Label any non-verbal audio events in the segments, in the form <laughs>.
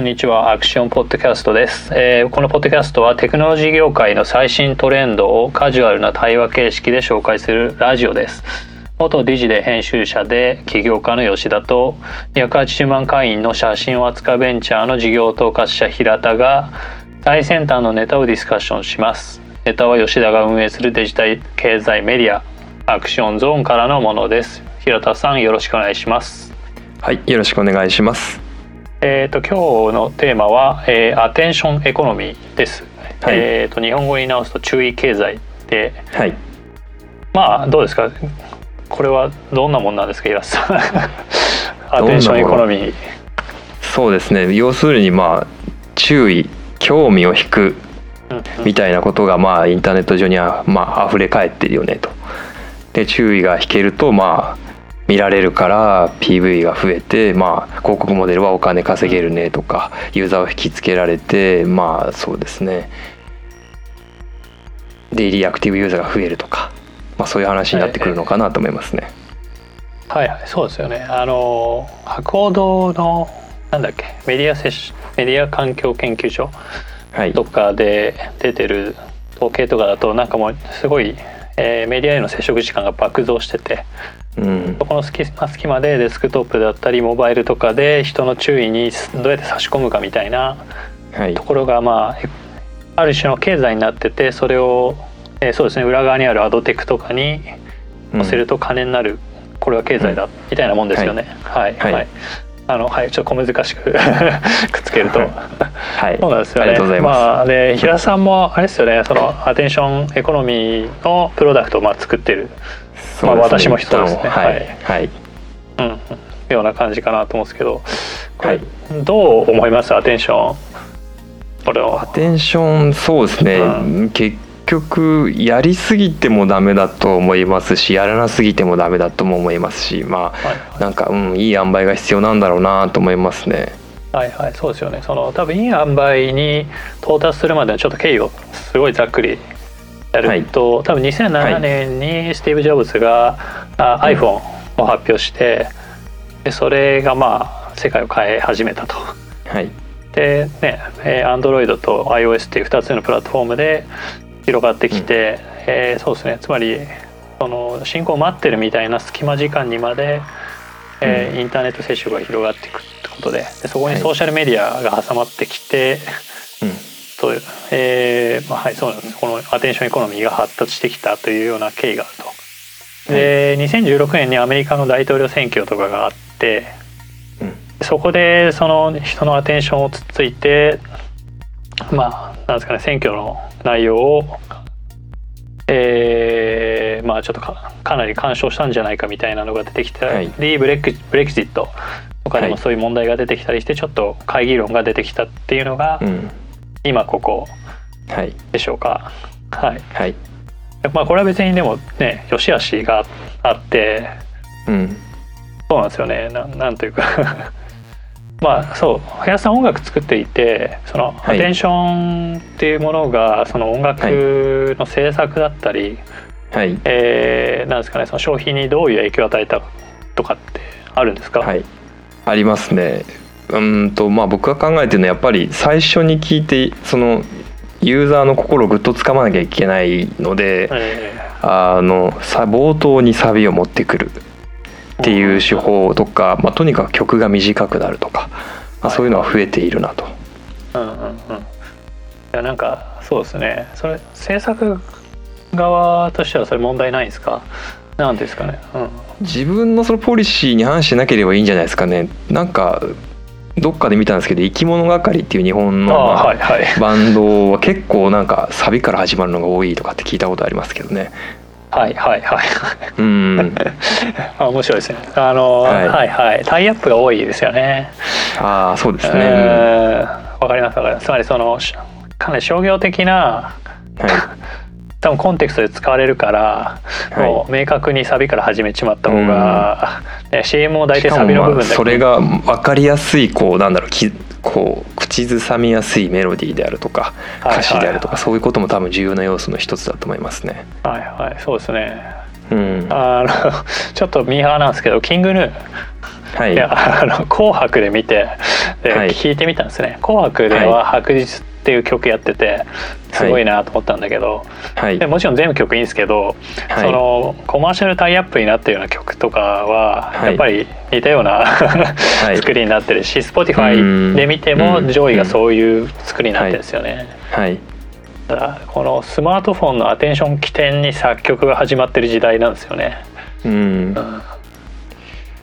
こんにちはアクションポッドキャストです、えー、このポッドキャストはテクノロジー業界の最新トレンドをカジュアルな対話形式で紹介するラジオです。元ディジで編集者で起業家の吉田と280万会員の写真を扱うベンチャーの事業統括者平田が最先端のネタをディスカッションします。ネタは吉田が運営するデジタル経済メディアアクションゾーンからのものです。平田さんよろしくお願いします。はいよろしくお願いします。えっ、ー、と今日のテーマは、えー、アテンションエコノミーです、はい、えっ、ー、と日本語に直すと注意経済で、はい、まあどうですか？これはどんなもんなんですか平さ <laughs> んアテンションエコノミーそうですね。要するにまあ注意興味を引くみたいなことがまあインターネット上にはまあ溢れ返ってるよねと。で注意が引けるとまあ見られるから PV が増えてまあ広告モデルはお金稼げるねとかユーザーを引きつけられてまあそうですねデイリーアクティブユーザーが増えるとか、まあ、そういう話になってくるのかなと思いますね。はいはい、そうですよね。あの博報堂のなんだっけメディアセメディア環境研究所とかで出てる統計とかだとなんかもうすごい、えー、メディアへの接触時間が爆増してて、うん、そこの隙間隙間でデスクトップだったりモバイルとかで人の注意にどうやって差し込むかみたいなところが、まあある種の経済になっててそれを、えー、そうですね裏側にあるアドテクとかに載せると金になる、うん、これは経済だ、みたいなもんですよね。はい、はい、はいあのはいちょっと小難しく <laughs> くっつけると、はい、そうなんですよね。まあで平田さんもあれですよね。そのアテンションエコノミーのプロダクトをまあ作ってる、まあ私も一つですね。はい、はい、うん、ような感じかなと思うんですけど、はい、どう思います？アテンションこれを。アテンションそうですね、うん、結局やりすぎてもダメだと思いますしやらなすぎてもダメだとも思いますしまあ、はいはい、なんか、うん、いい塩梅が必要なんだろうなと思いますね。はいはいそうですよね。その多分いい塩梅に到達するまでのちょっと経緯をすごいざっくりやると、はい、多分2007年にスティーブ・ジョブズが、はい、iPhone を発表してでそれがまあ世界を変え始めたと。はい。でね、Android と iOS っていう2つのプラットフォームで広がってきて、うん、えー、そうですね。つまりその進行を待ってるみたいな隙間時間にまで、えー、うん、インターネット接触が広がっていくってことででそこにソーシャルメディアが挟まってきて、はい、とえーまあ、はいそうなんです。このアテンションエコノミーが発達してきたというような経緯があると。で2016年にアメリカの大統領選挙とかがあって、うん、そこでその人のアテンションをつついてまあなんですかね選挙の内容を、えー、まあちょっとかかなり干渉したんじゃないかみたいなのが出てきた。り、はい、ブレクブレクジット。とかでもそういう問題が出てきたりして、ちょっと会議論が出てきたっていうのが、うん、今ここでしょうか。はい、はい。まあこれは別にでもね良し悪しがあって、うん、そうなんですよね。ななんというかまあそう林さん音楽作っていてそのアテンションっていうものがその音楽の制作だったり、はい、えー、なんですかねその消費にどういう影響を与えたとかってあるんですか、はい、ありますね。うんとまあ僕が考えてるのはやっぱり最初に聞いてそのユーザーの心をぐっとつかまなきゃいけないので、えー、あの冒頭にサビを持ってくるっていう手法とか、まあ、とにかく曲が短くなるとか、まあ、そういうのは増えているなと。うんうんうん、いやなんかそうですね。それ制作側としてはそれ問題ないですか？なんですかね、うん、自分のそのポリシーに反してなければいいんじゃないですかね。なんかどっかで見たんですけど「生き物係」っていう日本の、はいはい、バンドは結構なんかサビから始まるのが多いとかって聞いたことありますけどねはいはいはい。うん。<laughs> 面白いですね。あの、はい、はいはいタイアップが多いですよね。ああそうですね。わかりますわかります。つまりそのかなり商業的な、はい、<laughs> 多分コンテクストで使われるから、はい、もう明確にサビから始めちまった方が、ね、CM も大体サビの部分でそれが分かりやすいこうなんだろうきこう口ずさみやすいメロディーであるとか歌詞であるとか、そういうことも多分重要な要素の一つだと思いますね。はいはいそうですね。うん。あの <laughs> ちょっとミーハーなんですけどキングヌー。はい。いやあの紅白で見てで、はい。聞いてみたんですね。紅白では「白日」っていう曲やっててすごいなと思ったんだけど、はい。でもちろん全部曲いいんですけど、はい。そのコマーシャルタイアップになったような曲とかははい。やっぱり似たような、<laughs> い。作りになってるし Spotify で見ても上位がそういう作りになってるんですよね。はいらこのスマートフォンのアテンション起点に作曲が始まってる時代なんですよね。うん、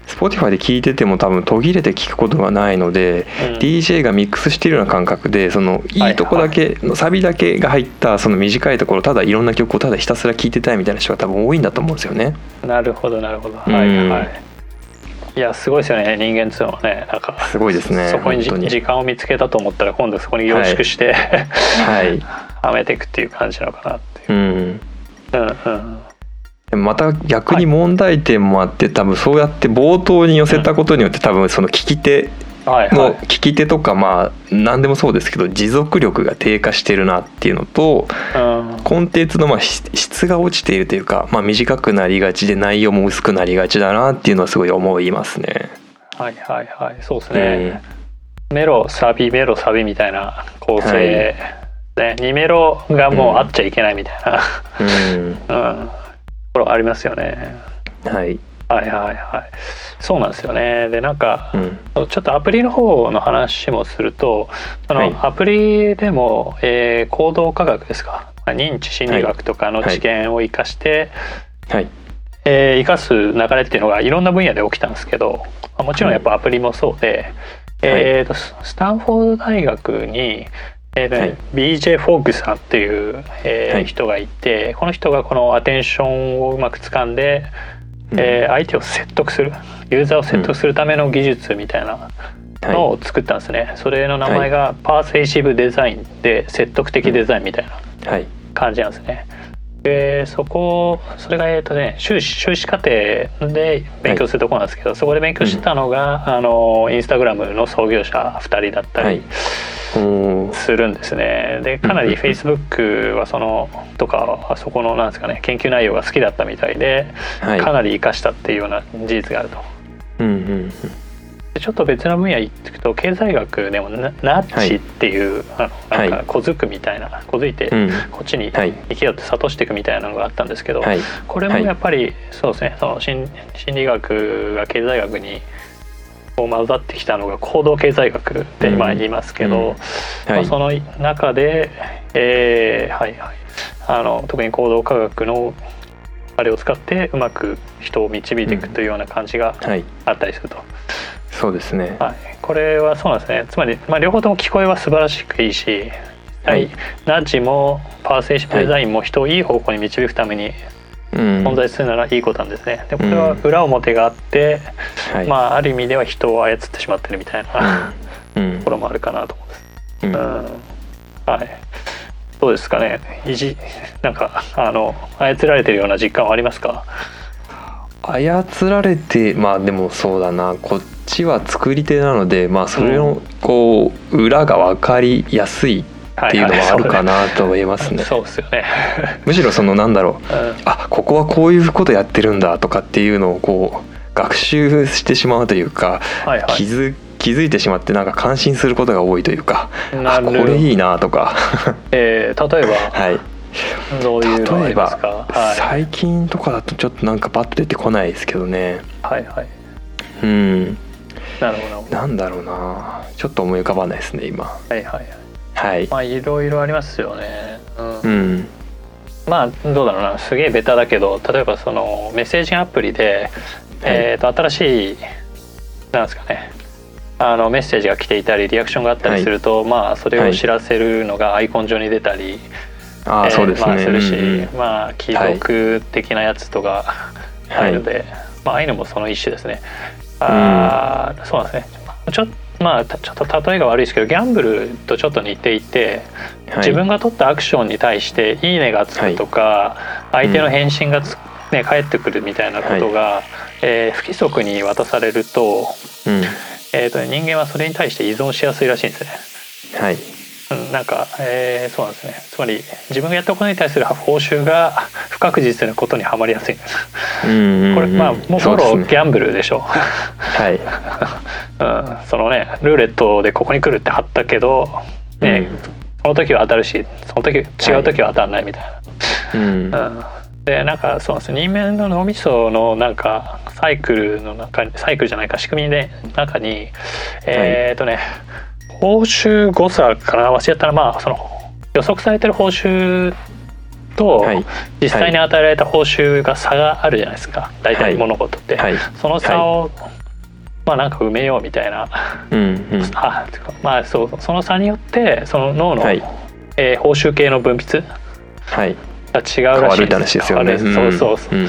Spotify で聴いてても多分途切れて聞くことがないので、うん。DJ がミックスしてるような感覚でそのいいとこだけのサビだけが入ったその短いところただいろんな曲をただひたすら聴いてたいみたいな人が多分多いんだと思うんですよね。なるほどなるほど。うん。はいはい。いやすごいですよね人間っていうのはね。なんかすごいですねそこに時間を見つけたと思ったら今度そこに凝縮して、はい、は <laughs> めていくっていう感じなのかなっていう。うん、うんうんまた逆に問題点もあって多分そうやって冒頭に寄せたことによって多分その聞き手はいはのい。聞き手とかまあ何でもそうですけど持続力が低下してるなっていうのとうんコンテンツのまあ質質が落ちているというか、まあ、短くなりがちで内容も薄くなりがちだなっていうのはすごい思いますね。はいはいはいそうですね。メロサビメロサビみたいな構成、はいね2メロがもうあっちゃいけないみたいな、うん、うん、ところありますよね。はい、はいはいはい。そうなんですよね。でなんか、うん、ちょっとアプリの方の話もするとその、はい。アプリでも、えー行動科学ですか？まあ認知心理学とかの知見を生かして、はい、えー生かす流れっていうのがいろんな分野で起きたんですけど、まあもちろんやっぱアプリもそうで、えーとススタンフォード大学に、えーはい。BJ フォークさんっていう、えーはい。人がいてこの人がこのアテンションをうまく掴んで、えー相手を説得するユーザーを説得するための技術みたいなのはを作ったんですね、それの名前がパーセイシブデザインで説得的デザインみたいな。い、はい、感じなんですね。でそこそれがえっとね修士修士課程で勉強するところなんですけど、そこで勉強してたのが、あのインスタグラムの創業者2人だったはい。りするんですね。でかなりうん。うんうん Facebook はそのとかはそこのなんですかね研究内容が好きだったみたいで、はい、かなり生かしたっていうような事実があると。うんうんでちょっと別の分野行くと経済学でもナナッチっていう、あのなんかはい。小づくみたいな小づいて、うん。こっちにはい。生きようって諭していくみたいなのがあったんですけど、はい。これもやっぱりそうですねその心心理学が経済学にこう混ざってきたのが行動経済学って今言いますけど、うん。うんまあ、はいその中で、えーはいはい。あの特に行動科学のあれを使ってうまく人を導いていくというような感じがはい。あったりすると。そうですね。はい、これはそうなんですね。つまり、まあ、両方とも聞こえは素晴らしくいいし、はい。ナッジもパーセーションデザインも人をいい方向に導くためにうん。存在するならいいことなんですね。でこれは裏表があって、はい。まあある意味では人を操ってしまってるみたいなうん。ところもあるかなと思うんです。うん。うん。はい。どうですかね。いじなんかあの操られてるような実感はありますか？操られてまあでもそうだな。こっちは作り手なのでまあそれのこう裏が分かりやすいっていうのはあるかなと言えますね。<laughs> そうですよね。むしろそのなんだろう。うん。あここはこういうことやってるんだとかっていうのをこう学習してしまうというか、はいはい。気づ気づいてしまってなんか感心することが多いというかあこれいいなとか。<laughs> えー例えばはい。どういうの例えば、ますか？はい。最近とかだとちょっとなんかパッと出てこないですけどね。はいはい。うんなるほど。なんだろうな。ちょっと思い浮かばないですね今。はいはいはい。はい。まあいろいろありますよね、うん。うん。まあどうだろうな。すげえベタだけど例えばそのメッセージアプリで、えー、と新しいなんですかね。あのメッセージが来ていたりリアクションがあったりすると、まあそれを知らせるのがアイコン上に出たり、ああ、えーそうですね。まあ、するし、うんうんまあ既読的なやつとかあるので、まあああいうのもその一種ですね。あーそうですね。ちょっとまあたちょっと例えが悪いですけどギャンブルとちょっと似ていて、はい。自分が取ったアクションに対して「いいね」がつくとか、相手の返信がつ、ね、返ってくるみたいなことが、えー不規則に渡されると,、うん。えーとね人間はそれに対して依存しやすいらしいんですね。はい。うん、なんか、えー、そうなんですね。つまり自分がやったことに対する報酬が不確実なことにはまりやすいんです。うんうんうん。これまあもろギャンブルでしょ。はい。<laughs> うん、そのねルーレットでここに来るって貼ったけど、ねうん。その時は当たるしその時違う時は当たらないみたいうん。な、うん、でなんかそうなんです人間の脳みそのなんかサイクルの中にサイクルじゃないか仕組みで中にえっ、とね報酬誤差かな忘れたらまあその予測されてる報酬とはい。実際に与えられた報酬が差があるじゃないですか。大体物事って、はい。その差を、まあなんか埋めようみたいな、うんうん。あまあそうその差によってその脳の、はい。えー報酬系の分泌はい。が違うらしいですよ。ね。そうそうそう、ん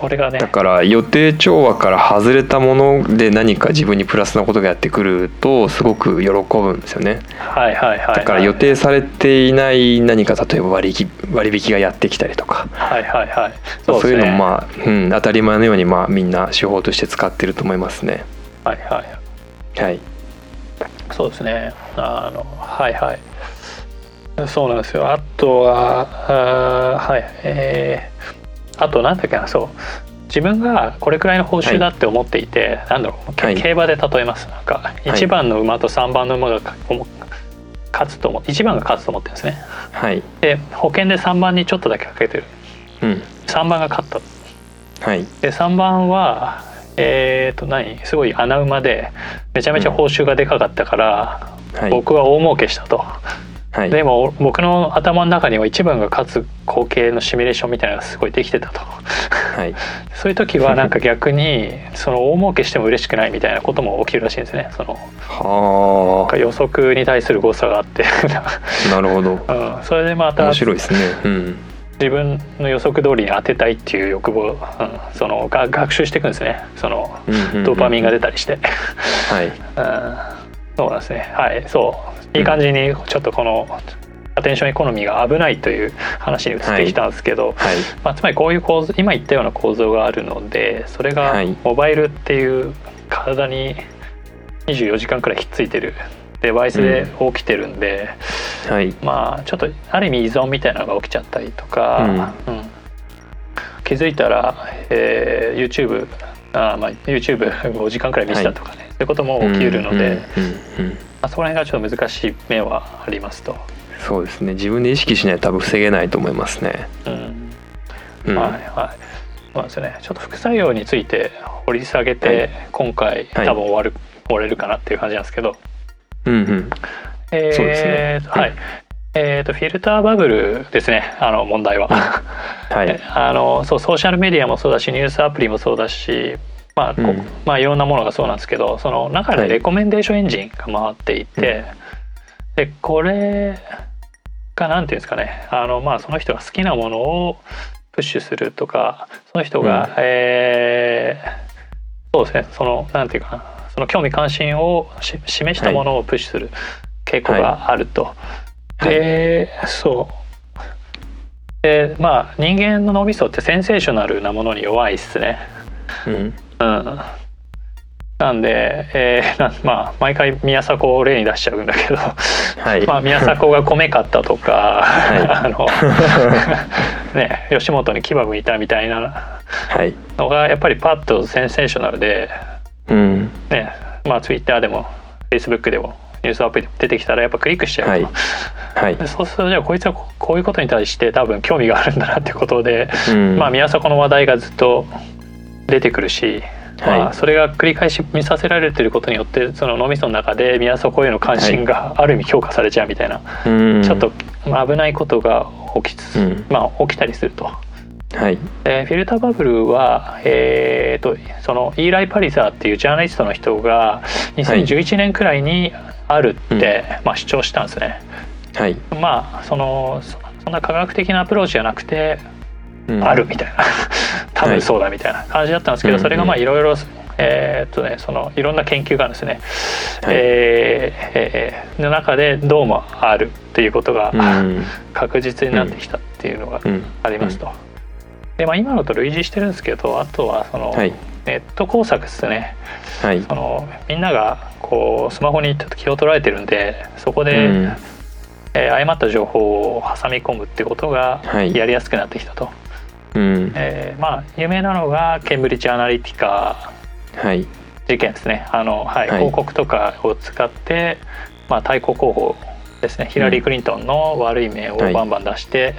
これがね。だから予定調和から外れたもので何か自分にプラスなことがやってくるとすごく喜ぶんですよね。はいはいはいだから予定されていない何か例えば割引割引がやってきたりとか。はいはいはい。そうですね。いうのもまあ、うん、当たり前のようにまあみんな手法として使ってると思いますね。はいはい。はい。そうですね。あのはいはい。そうなんですよ。あとはあーはいえー、あとなんだっけなそう。自分がこれくらいの報酬だって思っていて、なんだろう、はい。競馬で例えます。なんかい。1番の馬と3番の馬がか勝つと思1番が勝つと思ってるんですね。はい。で保険で3番にちょっとだけかけてる。うん。3番が勝った。はい。で3番はえー、と何？すごい穴馬でめちゃめちゃ報酬がでかかったから、はい。僕は大儲けしたと。はい。でも僕の頭の中には1番が勝つ光景のシミュレーションみたいなのがすごいできてたと。はい。<laughs> そういう時はなんか逆にその大儲けしても嬉しくないみたいなことも起きるらしいんですね。そのはか予測に対する誤差があって、あ <laughs> なるほど。うん、それでまた面白いですね。うん。自分の予測通りに当てたいっていう欲望、うん、そのが学習していくんですね。そのうんうんうん。ドーパミンが出たりして、はい。<laughs> うん、そうですね。はい。そう。いい感じにちょっとこのアテンションエコノミーが危ないという話に移ってきたんですけど、はい。まあ、つまりこういう構造今言ったような構造があるのでそれがモバイルっていう体に24時間くらいひっついてるデバイスで起きてるんで、はいまあちょっとある意味依存みたいなのが起きちゃったりとか、うん気づいたら、えー YouTube あーまあ YouTube5 時間くらい見せたとかね、そういうことも起きるので、うんうんうんうんまあ、そこら辺がちょっと難しい面はありますと。そうですね。自分で意識しないと多分防げないと思いますね。うん。うん。はいはい。そうですよね。ちょっと副作用について掘り下げて、はい。今回多分終わる、終われるかなっていう感じなんですけど、うんうん。えーそうですね。はい、えー、とフィルターバブルですね。あの問題は。はい。<laughs> あのそうソーシャルメディアもそうだしニュースアプリもそうだし、まあこうん。まあ、いろんなものがそうなんですけどその中はい。でレコメンデーションエンジンが回っていて、でこれがなんていうんですかね。あの、まあ、その人が好きなものをプッシュするとかその人が、うん。えーそうですね。そのなんていうかな。その興味関心をし示したものをプッシュする傾向があると。はい。でそう。でまあ人間の脳みそってセンセーショナルなものに弱いっすね。うんうん、なんで、えー <laughs> なまあ毎回宮迫を例に出しちゃうんだけど、はい。まあ、宮迫が米買ったとか、い。<laughs> あの <laughs> ね吉本に牙向いたみたいなはい。のがやっぱりパッとセンセーショナルで、うん。ねまあ、Twitter でも Facebook でもニュースアプリで出てきたらやっぱクリックしちゃうと。はい。はい。でそうするとじゃあこいつはここういうことに対して多分興味があるんだなってことで、うん。まあ宮迫の話題がずっと出てくるし、はい。まあ、それが繰り返し見させられてることによってその脳みその中で宮迫への関心がある意味評価されちゃうみたいな、うん。ちょっとまあ危ないことが起きつつ、うん。まあ起きたりすると。はい。でフィルターバブルは、えー、とそのイーライ・パリザーっていうジャーナリストの人が2011年くらいにあるって、まあ、主張したんですね。はい。まあそのそそんな科学的なアプローチじゃなくて、うんあるみたいな。<laughs> 多分そうだみたいな感じだったんですけど、うんそれがまあいろいろえーっとねそのいろんな研究がですね、はい。えーえーの中でどうもあるっていうことがうん <laughs> 確実になってきたっていうのがうん。ありますと。でまあ今のと類似してるんですけどあとはその、はい。ネット工作ですね。はい。そのみんながこうスマホにちょっと気を取られてるんでそこで、うん。えー誤った情報を挟み込むってことがはい。やりやすくなってきたと、うん。えーまあ有名なのがケンブリッジ・アナリティカはい。事件ですね。あの、はい。はい。広告とかを使って、まあ、対抗候補ですね。ヒラリー・クリントンの悪い面をはい。バンバン出して、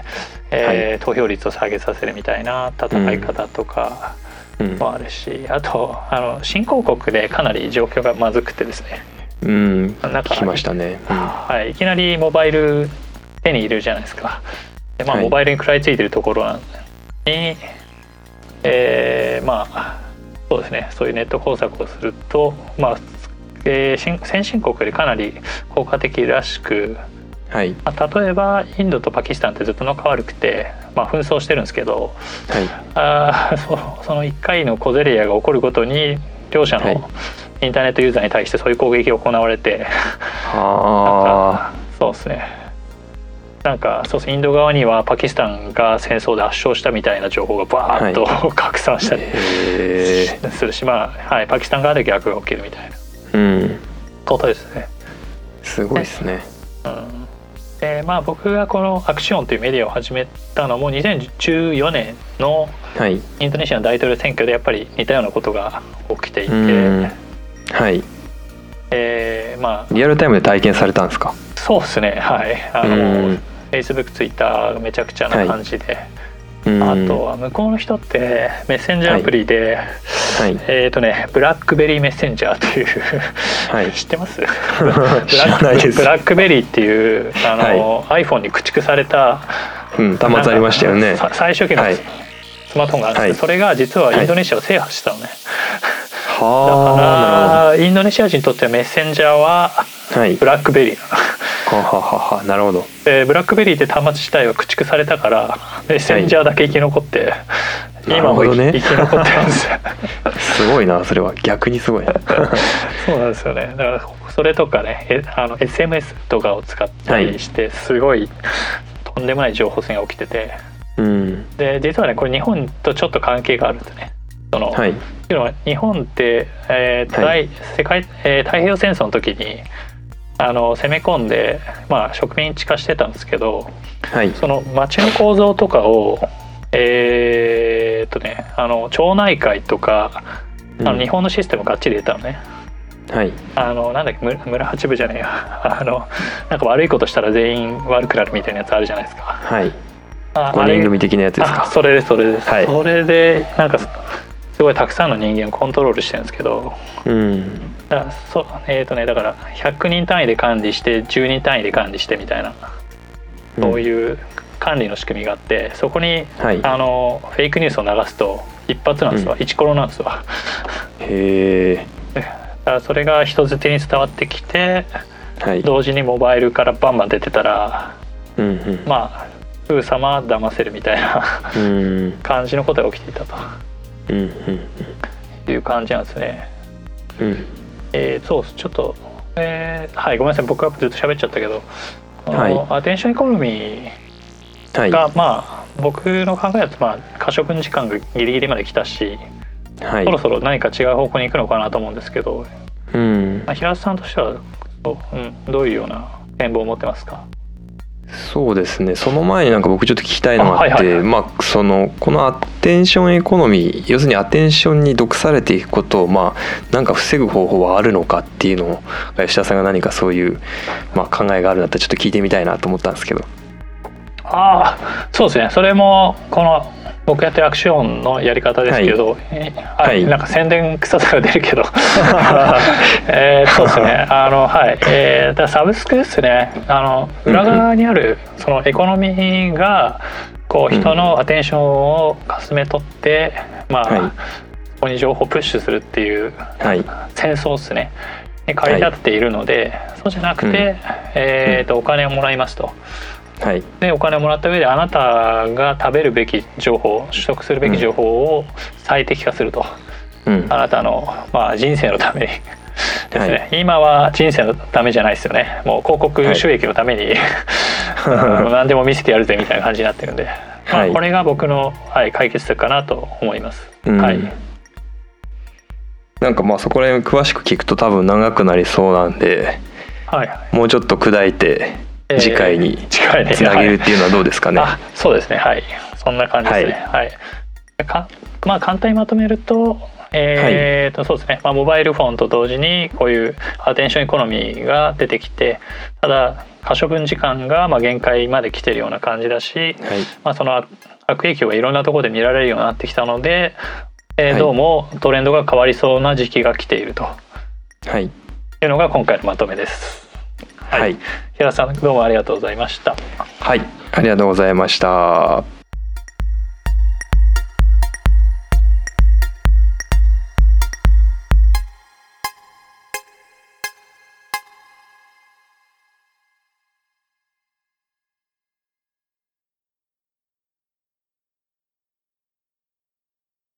えー投票率を下げさせるみたいな戦い方とかうん。もあるし、あとあの新興国でかなり状況がまずくてですね、うん。なんか聞きましたね。うん。はい、いきなりモバイル手に入れるじゃないですか。でまあ、はい。モバイルに食らいついてるところなのに、えーまあそうですね。そういうネット工作をすると、まあえー新先進国でかなり効果的らしく、はい。まあ、例えばインドとパキスタンってずっと仲悪くて、まあ、紛争してるんですけどはい。あーそ <laughs> その1回の小競り合いが起こるごとに両者はい。のインターネットユーザーに対してそういう攻撃が行われて。あ。そうですねなんかそうですインド側にはパキスタンが戦争で圧勝したみたいな情報がバーッと、<laughs> 拡散したありするしまあ、はい、パキスタン側で逆が起きるみたいな。うん。ことですね。すごいですね。うん。でまあ僕がこのアクションというメディアを始めたのも2014年のはい。インドネシアの大統領選挙でやっぱり似たようなことが起きていて、うん。はい。えーまあ。リアルタイムで体験されたんですか？そうですね。はい。あうのん Facebook、Twitter がめちゃくちゃな感じで。うん。あとは向こうの人ってメッセンジャーアプリで、はい。えっ、とねブラックベリーメッセンジャーっていう、はい。<laughs> 知ってます？ブラックベリーっていうあの、iPhone に駆逐されたうん端末ありましたよね。最初期のはい。スマートフォンがあるんですそれが実はインドネシアを制覇したのね、だはからインドネシア人にとってはメッセンジャーはブラックベリーなの。ははははなるほど。でブラックベリーって端末自体は駆逐されたからメッセンジャーだけ生き残って、今も生き,、なるほどね。生き残ってるんです。よ <laughs> すごいなそれは。逆にすごい。<laughs> そうなんですよね。だからそれとかねえあの SMS とかを使ったりしてすごいとんでもない情報戦が起きてて。うん。で実はねこれ日本とちょっと関係があるんですね。そのはい。日本って、えーはい。大世界えー太平洋戦争の時にあの攻め込んで、まあ、植民地化してたんですけどはい。その町の構造とかをえーっとねあの町内会とかあのうん日本のシステムをがっちり入れたのね。はい。あのなんだっけ村村八部じゃねえよ <laughs> あのなんか悪いことしたら全員悪くなるみたいなやつあるじゃないですか。はい。あ5人組的なやつですか？あそれですそれです、はい。それでなんかすごいたくさんの人間をコントロールしてるんですけどうんだそうえっ、とねだから100人単位で管理して10人単位で管理してみたいなそうういう管理の仕組みがあってそこにはい。あのフェイクニュースを流すと一発なんですわ、うん。一コロなんですわ。へえ <laughs> だからそれが人づてに伝わってきてはい。同時にモバイルからバンバン出てたらうんうん。まあすぐさま騙せるみたいなうん。感じのことが起きていたうんうんという感じなんですね。うんえー、そうちょっと、えーはいごめんなさい。僕はずっと喋っちゃったけど、あのはい。アテンションエコノミはい。ーが、まあ僕の考えだとまあ可処分時間がギリギリまで来たし、はい。そろそろ何か違う方向に行くのかなと思うんですけど、うん。まあ、平田さんとしてはど,、うん、どういうような展望を持ってますか？そうですね。その前になんか僕ちょっと聞きたいのがあってあはいはいはい。まあそのこのアテンションエコノミー要するにアテンションに毒されていくことをまあなんか防ぐ方法はあるのかっていうのを吉田さんが何かそういう、まあ、考えがあるんだったらちょっと聞いてみたいなと思ったんですけどああそうですね。それもこの僕やってるアクションのやり方ですけど、はい。なんか宣伝臭さが出るけど。<laughs> えーそうですね。あのはい、えー、だサブスクですね。あの裏側にあるそのエコノミーがこう人のアテンションをかすめ取って、まあ、はい。ここに情報をプッシュするっていうはい。戦争ですね。に駆り立っているので、そうじゃなくて、えーとお金をもらいますと。はい。でお金をもらった上であなたが食べるべき情報取得するべき情報を最適化すると、うん。あなたの、まあ、人生のために。ですね、はい。今は人生のためじゃないですよね。もう広告収益のために、<laughs> うん何でも見せてやるぜみたいな感じになってるんで、まあはい。これが僕の、はい、解決策かなと思います。うん。はい。なんかまあそこら辺詳しく聞くと多分長くなりそうなんではいはい。もうちょっと砕いて次回につなげるっていうのはどうですかね？あそうですね。はい。そんな感じですね。はい、かまあ簡単にまとめるとえーとそうですね、まあ、モバイルフォンと同時にこういうアテンションエコノミーが出てきてただ可処分時間がまあ限界まで来てるような感じだし、はい。まあ、その悪影響がいろんなところで見られるようになってきたので、えーはい。どうもトレンドが変わりそうな時期が来ていると。はい。いうのが今回のまとめです。はい平田さんどうもありがとうございました。はいありがとうございました。